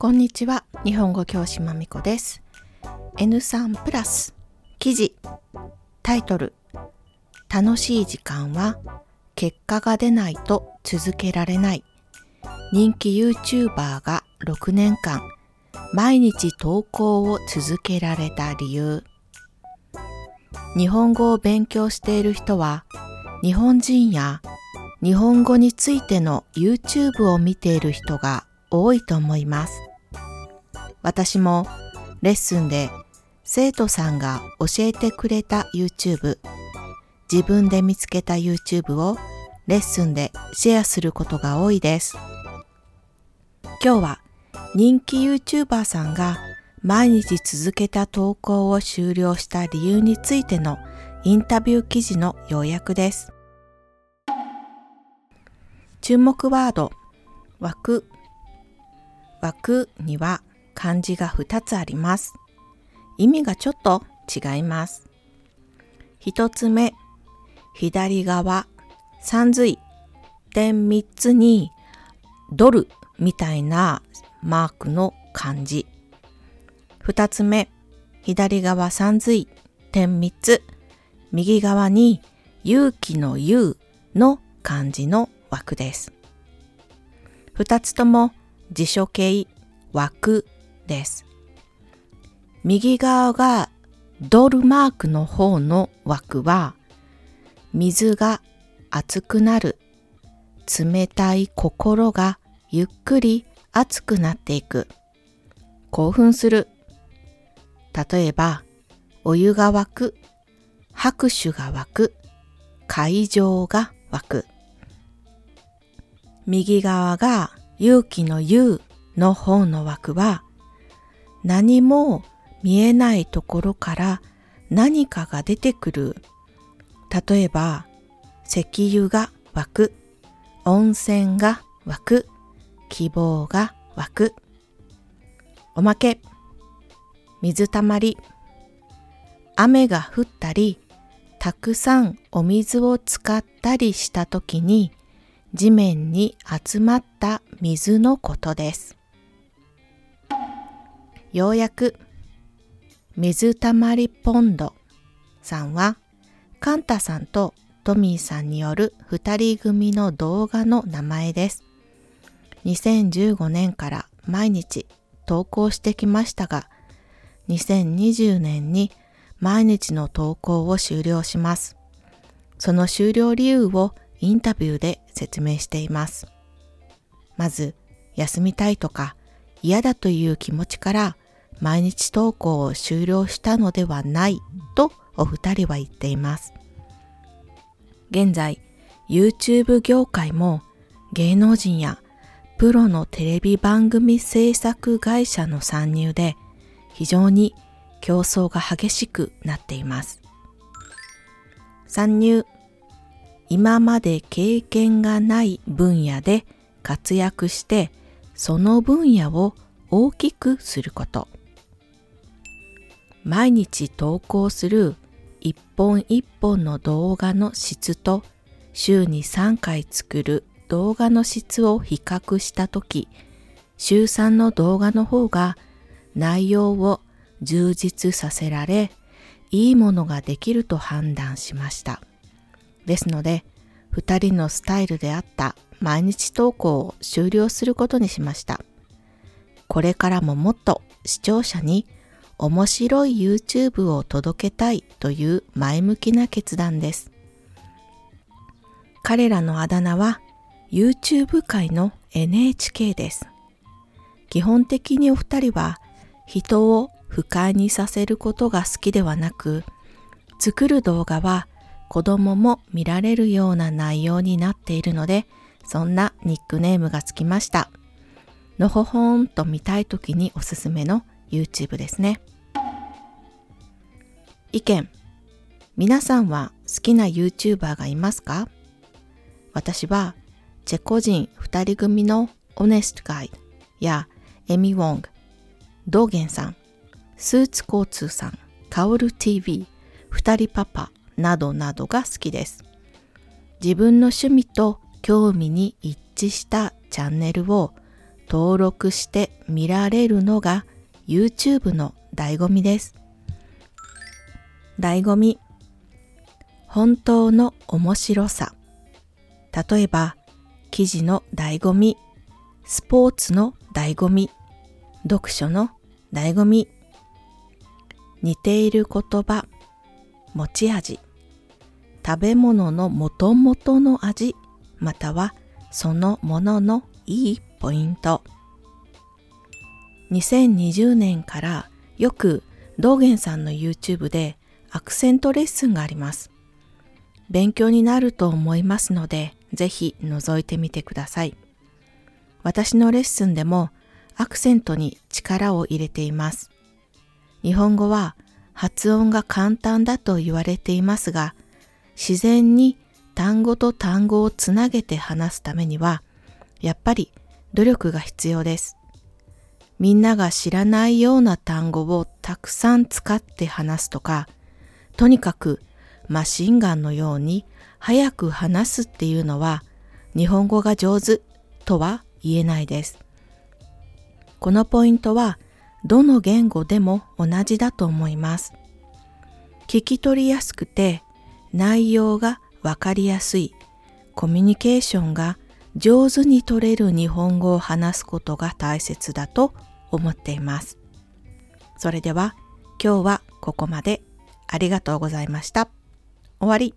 こんにちは。日本語教師まみこです。N3 プラス。記事。タイトル。楽しい時間は結果が出ないと続けられない。人気 YouTuber が6年間毎日投稿を続けられた理由。日本語を勉強している人は日本人や日本語についての YouTube を見ている人が多いと思います。私もレッスンで生徒さんが教えてくれた YouTube、自分で見つけた YouTube をレッスンでシェアすることが多いです。今日は人気 YouTuber さんが毎日続けた投稿を終了した理由についてのインタビュー記事の要約です。注目ワード、枠。枠には漢字が2つあります。意味がちょっと違います。1つ目、左側、三髄、点3つにドルみたいなマークの漢字。2つ目、左側三髄、点3つ、右側に勇気の勇の漢字の枠です。2つとも辞書形枠です。右側がドルマークの方の枠は水が熱くなる冷たい心がゆっくり熱くなっていく。興奮する。例えばお湯が沸く。拍手が湧く。会場が湧く。右側が勇気の勇の方の枠は何も見えないところから何かが出てくる。例えば石油が湧く、温泉が湧く、希望が湧く。おまけ、水たまり、雨が降ったり、たくさんお水を使ったりしたときに地面に集まった水のことです。ようやく水たまりポンドさんはカンタさんとトミーさんによる二人組の動画の名前です。2015年から毎日投稿してきましたが、2020年に毎日の投稿を終了します。その終了理由をインタビューで説明しています。まず、休みたいとか嫌だという気持ちから毎日投稿を終了したのではないとお二人は言っています。現在、YouTube 業界も芸能人やプロのテレビ番組制作会社の参入で非常に競争が激しくなっています。参入今まで経験がない分野で活躍してその分野を大きくすること毎日投稿する一本一本の動画の質と週に3回作る動画の質を比較したとき週3の動画の方が内容を充実させられいいものができると判断しました。ですので、2人のスタイルであった毎日投稿を終了することにしました。これからももっと視聴者に面白い YouTube を届けたいという前向きな決断です。彼らのあだ名は YouTube 界の NHK です。基本的にお二人は人を不快にさせることが好きではなく、作る動画は子供も見られるような内容になっているので、そんなニックネームがつきました。のほほんと見たい時におすすめの YouTube ですね。意見。皆さんは好きな YouTuber がいますか？私はチェコ人二人組のオネストガイやエミ・ウォング、ドーゲンさん、スーツ交通さん、カオル TV、二人パパなどなどが好きです。自分の趣味と興味に一致したチャンネルを登録して見られるのが YouTube の醍醐味です。醍醐味。本当の面白さ。例えば、記事の醍醐味、スポーツの醍醐味、読書の醍醐味。似ている言葉、持ち味。食べ物の元々の味、またはそのもののいいポイント。2020年からよく道元さんの YouTube でアクセントレッスンがあります。勉強になると思いますので、ぜひ覗いてみてください。私のレッスンでもアクセントに力を入れています。日本語は発音が簡単だと言われていますが、自然に単語と単語をつなげて話すためには、やっぱり努力が必要です。みんなが知らないような単語をたくさん使って話すとか、とにかくマシンガンのように早く話すっていうのは日本語が上手とは言えないです。このポイントはどの言語でも同じだと思います。聞き取りやすくて内容がわかりやすいコミュニケーションが上手に取れる日本語を話すことが大切だと思っています。それでは今日はここまでありがとうございました。終わり。